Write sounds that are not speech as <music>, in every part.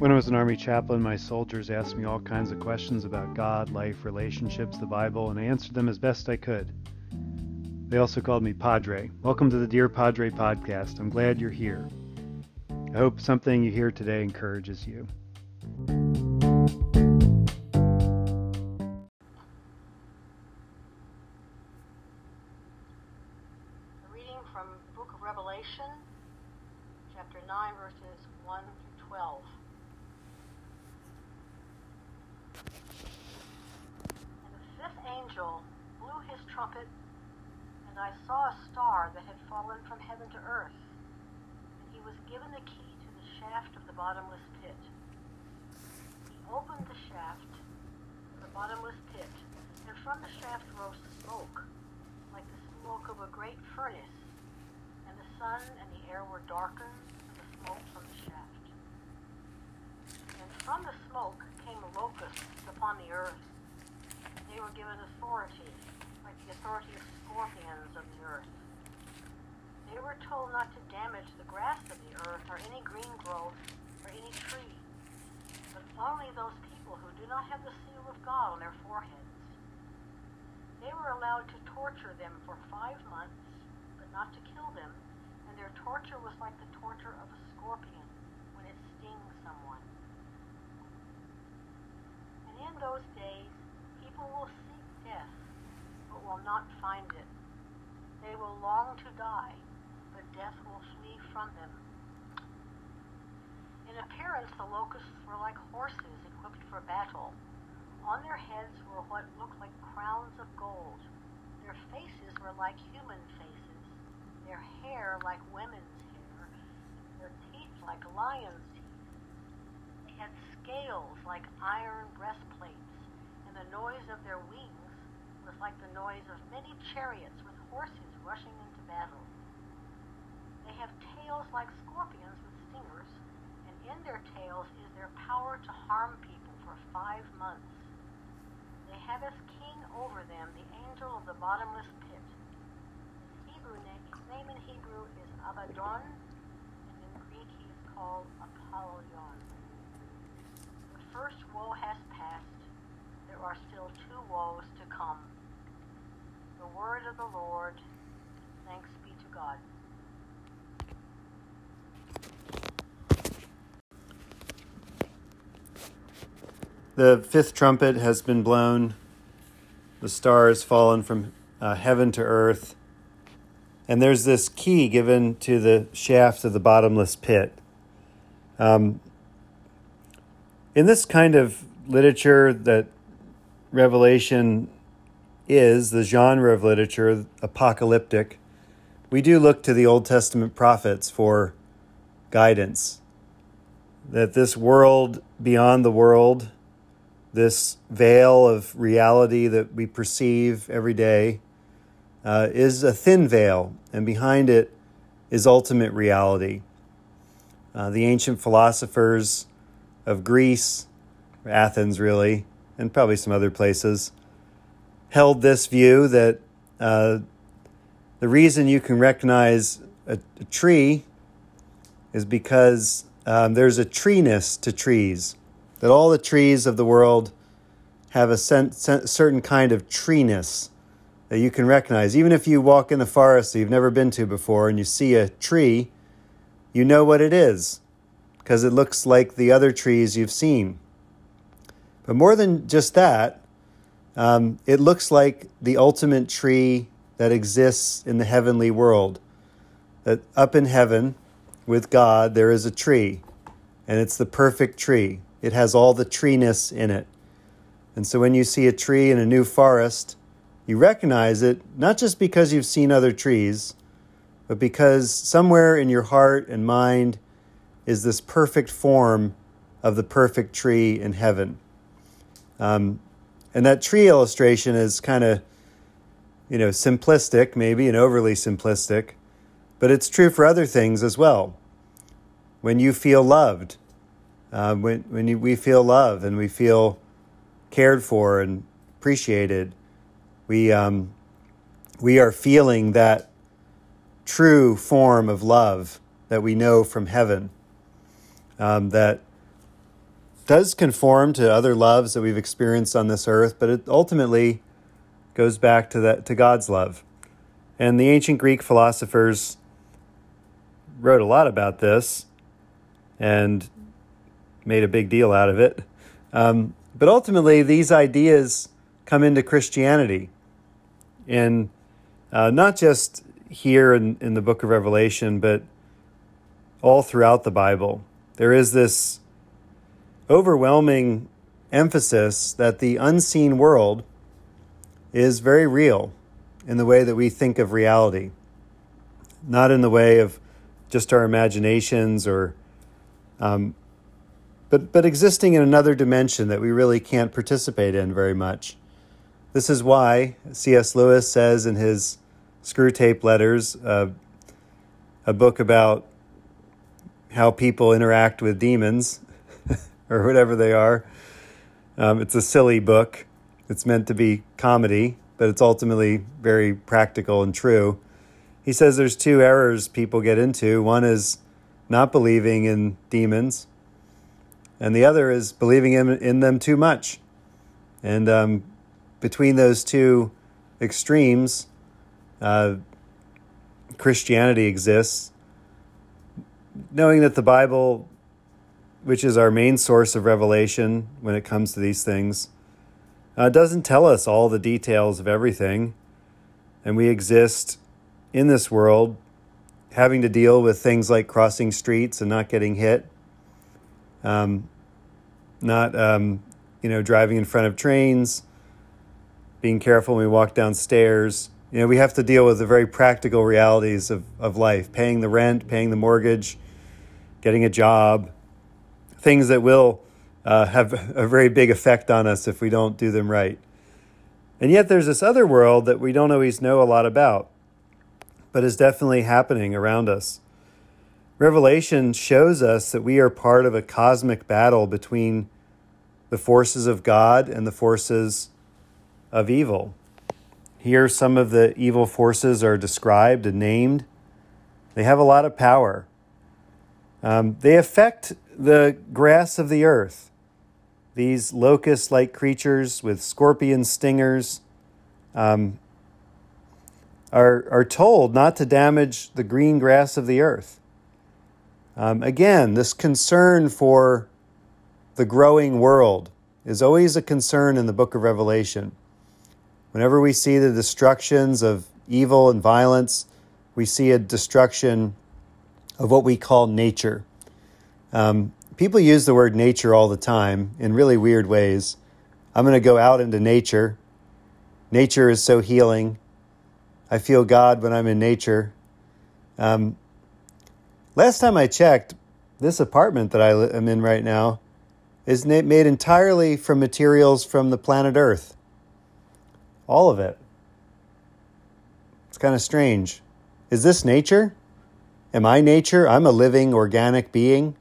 When I was an Army chaplain, my soldiers asked me all kinds of questions about God, life, relationships, the Bible, and I answered them as best I could. They also called me Padre. Welcome to the Dear Padre podcast. I'm glad you're here. I hope something you hear today encourages you. And I saw a star that had fallen from heaven to earth, and he was given the key to the shaft of the bottomless pit. He opened the shaft of the bottomless pit, and from the shaft rose smoke like the smoke of a great furnace, and the sun and the air were darkened with the smoke from the shaft. And from the smoke came locusts upon the earth. They were given authority, the authority of scorpions of the earth. They were told not to damage the grass of the earth, or any green growth, or any tree, but only those people who do not have the seal of God on their foreheads. They were allowed to torture them for five months, but not to kill them, and their torture was like the torture of a scorpion when it stings someone. And in those days, people will will not find it. They will long to die, but death will flee from them. In appearance, the locusts were like horses equipped for battle. On their heads were what looked like crowns of gold. Their faces were like human faces, their hair like women's hair, their teeth like lions' teeth. They had scales like iron breastplates, and the noise of their wings was like the noise of many chariots with horses rushing into battle. They have tails like scorpions with stingers, and in their tails is their power to harm people for five months. They have as king over them the angel of the bottomless pit. His Hebrew name, his name in Hebrew is Abaddon, and in Greek he is called Apollyon. The first woe has passed. There are still two woes to come. The word of the Lord. Thanks be to God. The fifth trumpet has been blown. The star has fallen from uh, heaven to earth. And there's this key given to the shaft of the bottomless pit. Um, in this kind of literature that Revelation is, the genre of literature, apocalyptic, we do look to the Old Testament prophets for guidance. That this world beyond the world, this veil of reality that we perceive every day, uh, is a thin veil, and behind it is ultimate reality. Uh, the ancient philosophers of Greece, Athens really, and probably some other places, held this view that uh, the reason you can recognize a, a tree is because um, there's a treeness to trees, that all the trees of the world have a sen- sen- certain kind of treeness that you can recognize. Even if you walk in the forest that you've never been to before and you see a tree, you know what it is because it looks like the other trees you've seen. But more than just that, um, it looks like the ultimate tree that exists in the heavenly world. That up in heaven with God, there is a tree, and it's the perfect tree. It has all the treeness in it. And so when you see a tree in a new forest, you recognize it not just because you've seen other trees, but because somewhere in your heart and mind is this perfect form of the perfect tree in heaven. Um, and that tree illustration is kind of, you know, simplistic, maybe, and overly simplistic, but it's true for other things as well. When you feel loved, uh, when, when you, we feel love and we feel cared for and appreciated, we, um, we are feeling that true form of love that we know from heaven. Um, that does conform to other loves that we've experienced on this earth, but it ultimately goes back to that to God's love. And the ancient Greek philosophers wrote a lot about this and made a big deal out of it. Um, but ultimately, these ideas come into Christianity. And uh, not just here in, in the book of Revelation, but all throughout the Bible. There is this overwhelming emphasis that the unseen world is very real in the way that we think of reality, not in the way of just our imaginations or um, but but existing in another dimension that we really can't participate in very much. This is why C.S. Lewis says in his Screwtape Letters, uh, a book about how people interact with demons or whatever they are. Um, it's a silly book. It's meant to be comedy, but it's ultimately very practical and true. He says there's two errors people get into. One is not believing in demons, and the other is believing in, in them too much. And um, between those two extremes, uh, Christianity exists. Knowing that the Bible, which is our main source of revelation when it comes to these things, uh, doesn't tell us all the details of everything. And we exist in this world having to deal with things like crossing streets and not getting hit, um, not um, you know driving in front of trains, being careful when we walk downstairs. You know, we have to deal with the very practical realities of, of life paying the rent, paying the mortgage, getting a job, things that will uh, have a very big effect on us if we don't do them right. And yet, there's this other world that we don't always know a lot about, but is definitely happening around us. Revelation shows us that we are part of a cosmic battle between the forces of God and the forces of evil. Here, some of the evil forces are described and named. They have a lot of power. Um, they affect the grass of the earth. These locust like creatures with scorpion stingers um, are, are told not to damage the green grass of the earth. Um, again, this concern for the growing world is always a concern in the book of Revelation. Whenever we see the destructions of evil and violence, we see a destruction of what we call nature. Um, people use the word nature all the time in really weird ways. I'm going to go out into nature. Nature is so healing. I feel God when I'm in nature. Um, last time I checked, this apartment that I am in right now is made entirely from materials from the planet Earth. All of it. It's kind of strange. Is this nature? Am I nature? I'm a living organic being.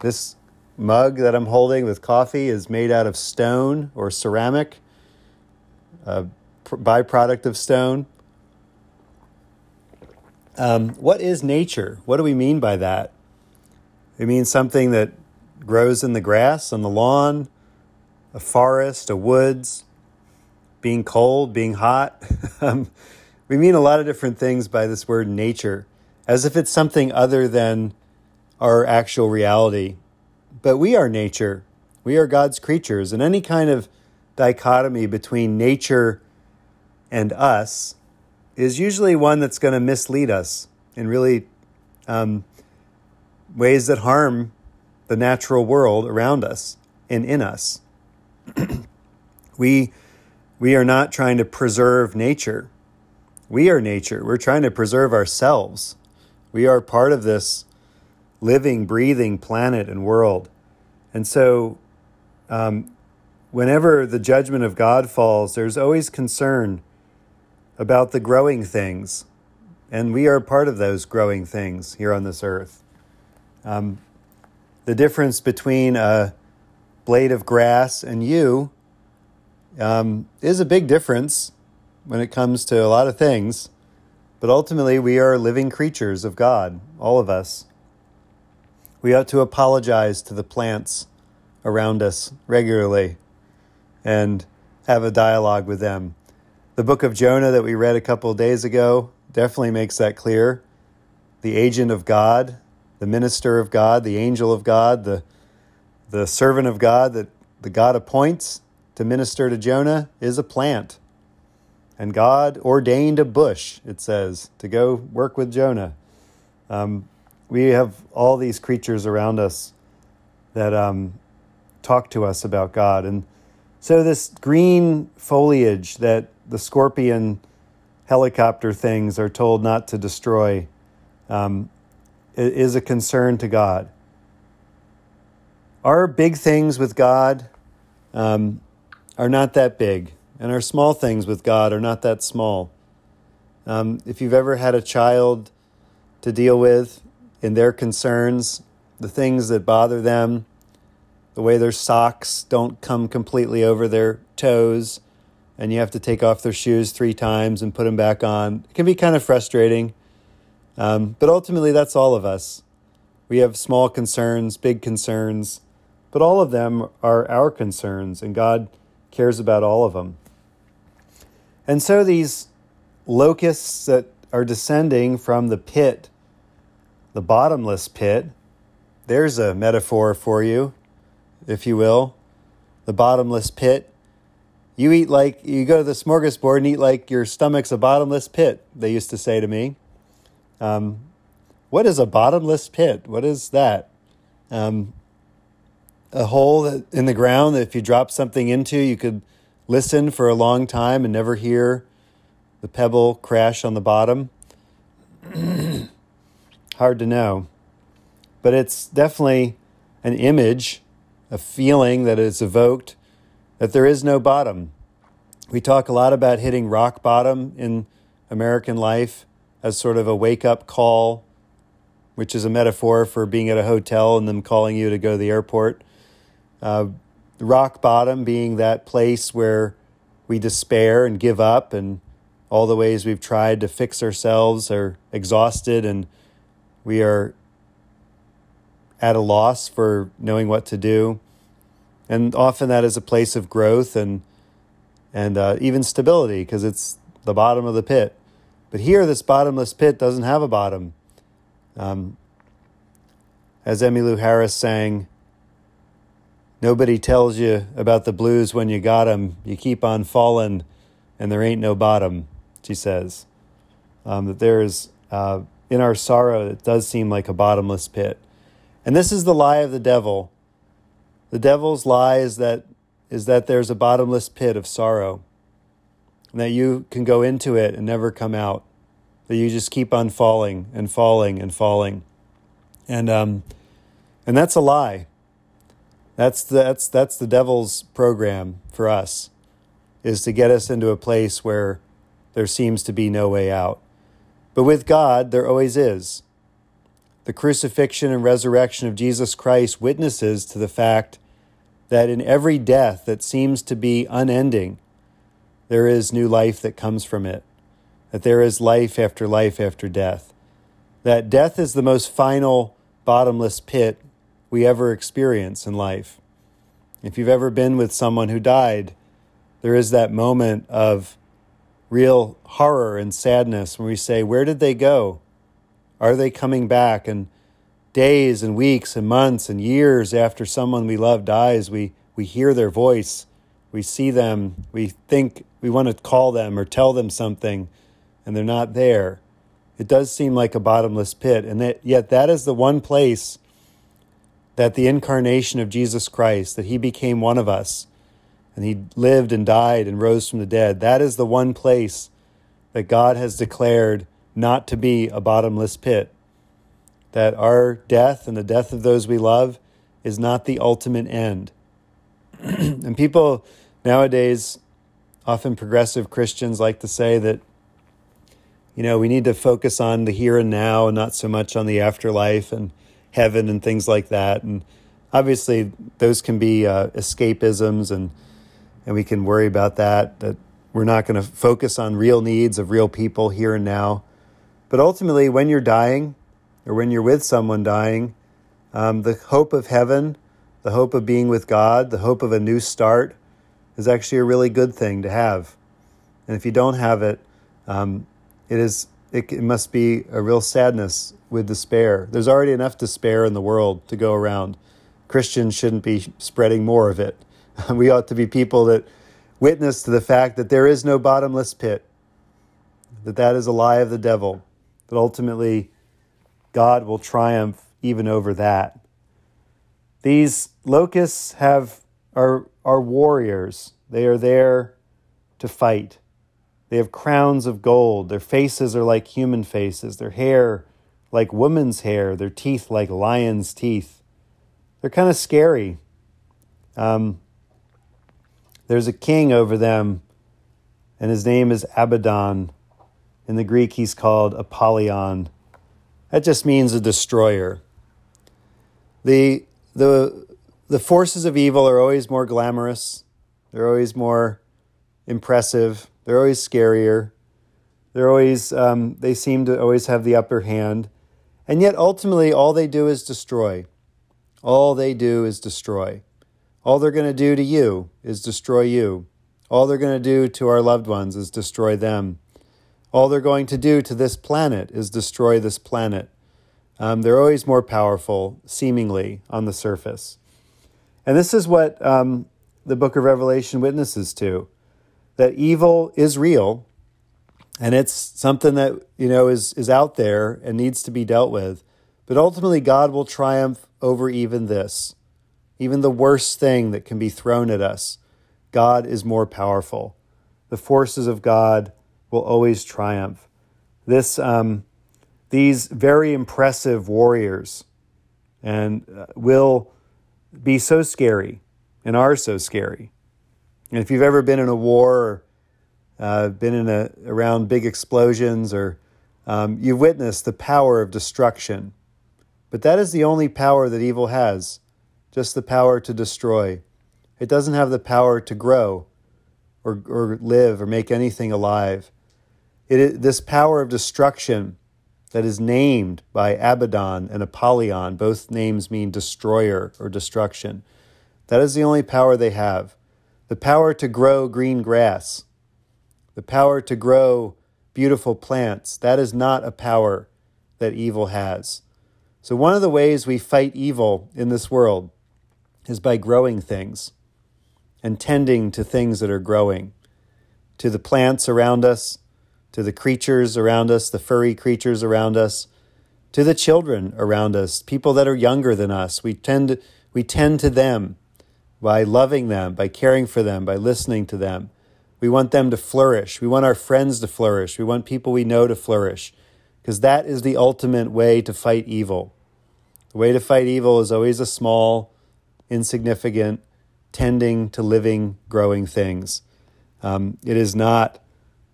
This mug that I'm holding with coffee is made out of stone or ceramic, a byproduct of stone. Um, what is nature? What do we mean by that? It means something that grows in the grass, on the lawn, a forest, a woods, being cold, being hot. <laughs> um, we mean a lot of different things by this word nature, as if it's something other than our actual reality. But we are nature. We are God's creatures, and any kind of dichotomy between nature and us is usually one that's going to mislead us in really um, ways that harm the natural world around us and in us. <clears throat> we we are not trying to preserve nature. We are nature. We're trying to preserve ourselves. We are part of this living, breathing planet and world. And so, um, whenever the judgment of God falls, there's always concern about the growing things. And we are part of those growing things here on this earth. Um, the difference between a blade of grass and you um, is a big difference when it comes to a lot of things. But ultimately, we are living creatures of God, all of us. We ought to apologize to the plants around us regularly and have a dialogue with them. The book of Jonah that we read a couple days ago definitely makes that clear. The agent of God, the minister of God, the angel of God, the, the servant of God that the God appoints to minister to Jonah is a plant. And God ordained a bush, it says, to go work with Jonah. Um, we have all these creatures around us that um, talk to us about God. And so, this green foliage that the scorpion helicopter things are told not to destroy um, is a concern to God. Our big things with God um, are not that big, and our small things with God are not that small. Um, if you've ever had a child to deal with in their concerns, the things that bother them, the way their socks don't come completely over their toes, and you have to take off their shoes three times and put them back on. It can be kind of frustrating. Um, but ultimately, that's all of us. We have small concerns, big concerns, but all of them are our concerns, and God cares about all of them. And so these locusts that are descending from the pit, the bottomless pit, there's a metaphor for you, if you will. The bottomless pit. You eat like, you go to the smorgasbord and eat like your stomach's a bottomless pit, they used to say to me. Um, what is a bottomless pit? What is that? Um, a hole in the ground that if you drop something into, you could listen for a long time and never hear the pebble crash on the bottom. <clears throat> Hard to know. But it's definitely an image, a feeling that is evoked that there is no bottom. We talk a lot about hitting rock bottom in American life as sort of a wake up call, which is a metaphor for being at a hotel and them calling you to go to the airport. Uh, rock bottom being that place where we despair and give up, and all the ways we've tried to fix ourselves are exhausted, and we are at a loss for knowing what to do. And often that is a place of growth and and uh, even stability because it's the bottom of the pit. But here, this bottomless pit doesn't have a bottom. Um, as Emmylou Harris sang, nobody tells you about the blues when you got 'em. You keep on falling, and there ain't no bottom, she says. Um, that there is, uh, in our sorrow, it does seem like a bottomless pit. And this is the lie of the devil. The devil's lie is that, is that there's a bottomless pit of sorrow and that you can go into it and never come out. That you just keep on falling and falling and falling, and um, and that's a lie. That's the, that's that's the devil's program for us, is to get us into a place where there seems to be no way out. But with God, there always is. The crucifixion and resurrection of Jesus Christ witnesses to the fact that in every death that seems to be unending, there is new life that comes from it, that there is life after life after death, that death is the most final, bottomless pit we ever experience in life. If you've ever been with someone who died, there is that moment of real horror and sadness when we say, Where did they go? Are they coming back? And days and weeks and months and years after someone we love dies, we, we hear their voice we see them, we think we want to call them or tell them something, and they're not there. It does seem like a bottomless pit, and that, yet that is the one place that the incarnation of Jesus Christ, that he became one of us, and he lived and died and rose from the dead, that is the one place that God has declared not to be a bottomless pit. That our death and the death of those we love is not the ultimate end. <clears throat> and people nowadays, often progressive Christians like to say that, you know, we need to focus on the here and now and not so much on the afterlife and heaven and things like that. And obviously, those can be uh, escapisms, and and we can worry about that. That we're not going to focus on real needs of real people here and now. But ultimately, when you're dying, or when you're with someone dying, um, the hope of heaven the hope of being with God, the hope of a new start, is actually a really good thing to have. And if you don't have it, um, it is it, it must be a real sadness with despair. There's already enough despair in the world to go around. Christians shouldn't be spreading more of it. <laughs> we ought to be people that witness to the fact that there is no bottomless pit, that that is a lie of the devil, that ultimately God will triumph even over that. These locusts have are, are warriors. They are there to fight. They have crowns of gold. Their faces are like human faces. Their hair like woman's hair. Their teeth like lion's teeth. They're kind of scary. Um, there's a king over them, and his name is Abaddon. In the Greek, he's called Apollyon. That just means a destroyer. The, the, the forces of evil are always more glamorous, they're always more impressive, they're always scarier. They're always, um, they seem to always have the upper hand. And yet, ultimately, all they do is destroy. All they do is destroy. All they're going to do to you is destroy you. All they're going to do to our loved ones is destroy them. All they're going to do to this planet is destroy this planet. Um, they're always more powerful, seemingly, on the surface. And this is what um, the book of Revelation witnesses to that evil is real and it's something that you know is is out there and needs to be dealt with but ultimately god will triumph over even this even the worst thing that can be thrown at us, God is more powerful. The forces of God will always triumph. This, um, these very impressive warriors and uh, will be so scary and are so scary. And if you've ever been in a war or uh, been in a, around big explosions or um, you've witnessed the power of destruction. But that is the only power that evil has just the power to destroy. It doesn't have the power to grow or, or live or make anything alive. It, this power of destruction that is named by Abaddon and Apollyon, both names mean destroyer or destruction, that is the only power they have. The power to grow green grass, the power to grow beautiful plants, that is not a power that evil has. So, one of the ways we fight evil in this world is by growing things and tending to things that are growing, to the plants around us, to the creatures around us, the furry creatures around us, to the children around us, people that are younger than us. We tend, we tend to them by loving them, by caring for them, by listening to them. We want them to flourish. We want our friends to flourish. We want people we know to flourish because that is the ultimate way to fight evil. The way to fight evil is always a small, insignificant, tending to living, growing things. Um, it is not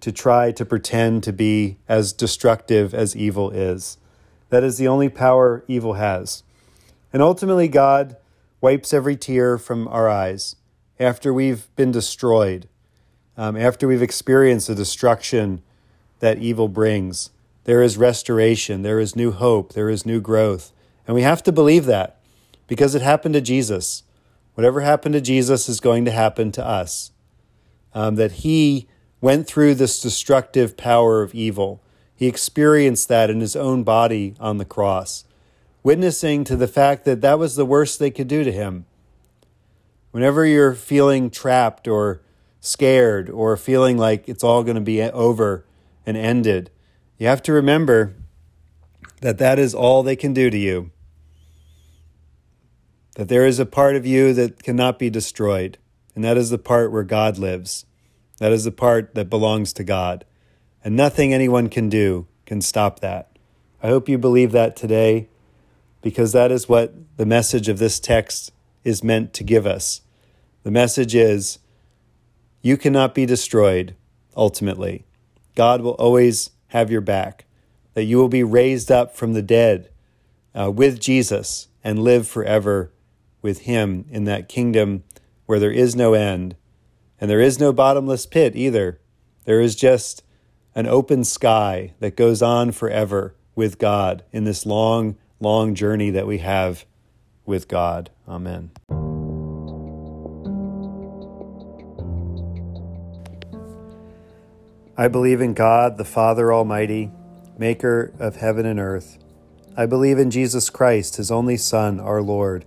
to try to pretend to be as destructive as evil is. That is the only power evil has. And ultimately, God wipes every tear from our eyes after we've been destroyed, um, after we've experienced the destruction that evil brings. There is restoration, there is new hope, there is new growth. And we have to believe that because it happened to Jesus. Whatever happened to Jesus is going to happen to us. Um, that he went through this destructive power of evil. He experienced that in his own body on the cross, witnessing to the fact that that was the worst they could do to him. Whenever you're feeling trapped or scared or feeling like it's all going to be over and ended, you have to remember that that is all they can do to you that there is a part of you that cannot be destroyed, and that is the part where God lives. That is the part that belongs to God. And nothing anyone can do can stop that. I hope you believe that today because that is what the message of this text is meant to give us. The message is you cannot be destroyed ultimately. God will always have your back, that you will be raised up from the dead uh, with Jesus and live forever with Him in that kingdom where there is no end. And there is no bottomless pit either. There is just an open sky that goes on forever with God in this long, long journey that we have with God. Amen. I believe in God, the Father Almighty, maker of heaven and earth. I believe in Jesus Christ, his only Son, our Lord.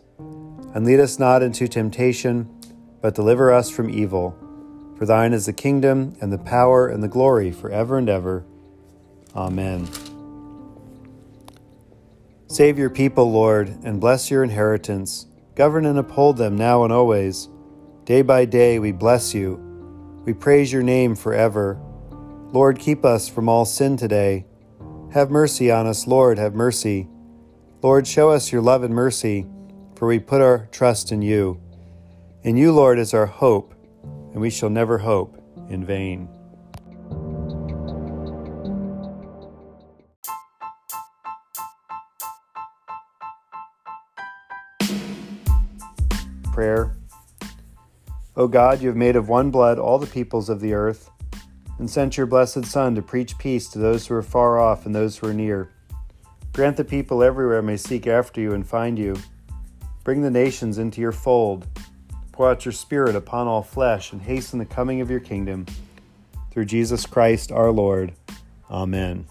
And lead us not into temptation, but deliver us from evil. For thine is the kingdom, and the power, and the glory, for ever and ever. Amen. Save your people, Lord, and bless your inheritance. Govern and uphold them now and always. Day by day we bless you. We praise your name forever. Lord, keep us from all sin today. Have mercy on us, Lord, have mercy. Lord, show us your love and mercy, for we put our trust in you. In you, Lord, is our hope, and we shall never hope in vain. Prayer. O God, you have made of one blood all the peoples of the earth and sent your blessed Son to preach peace to those who are far off and those who are near. Grant the people everywhere may seek after you and find you. Bring the nations into your fold. Pour out your Spirit upon all flesh and hasten the coming of your kingdom. Through Jesus Christ our Lord. Amen.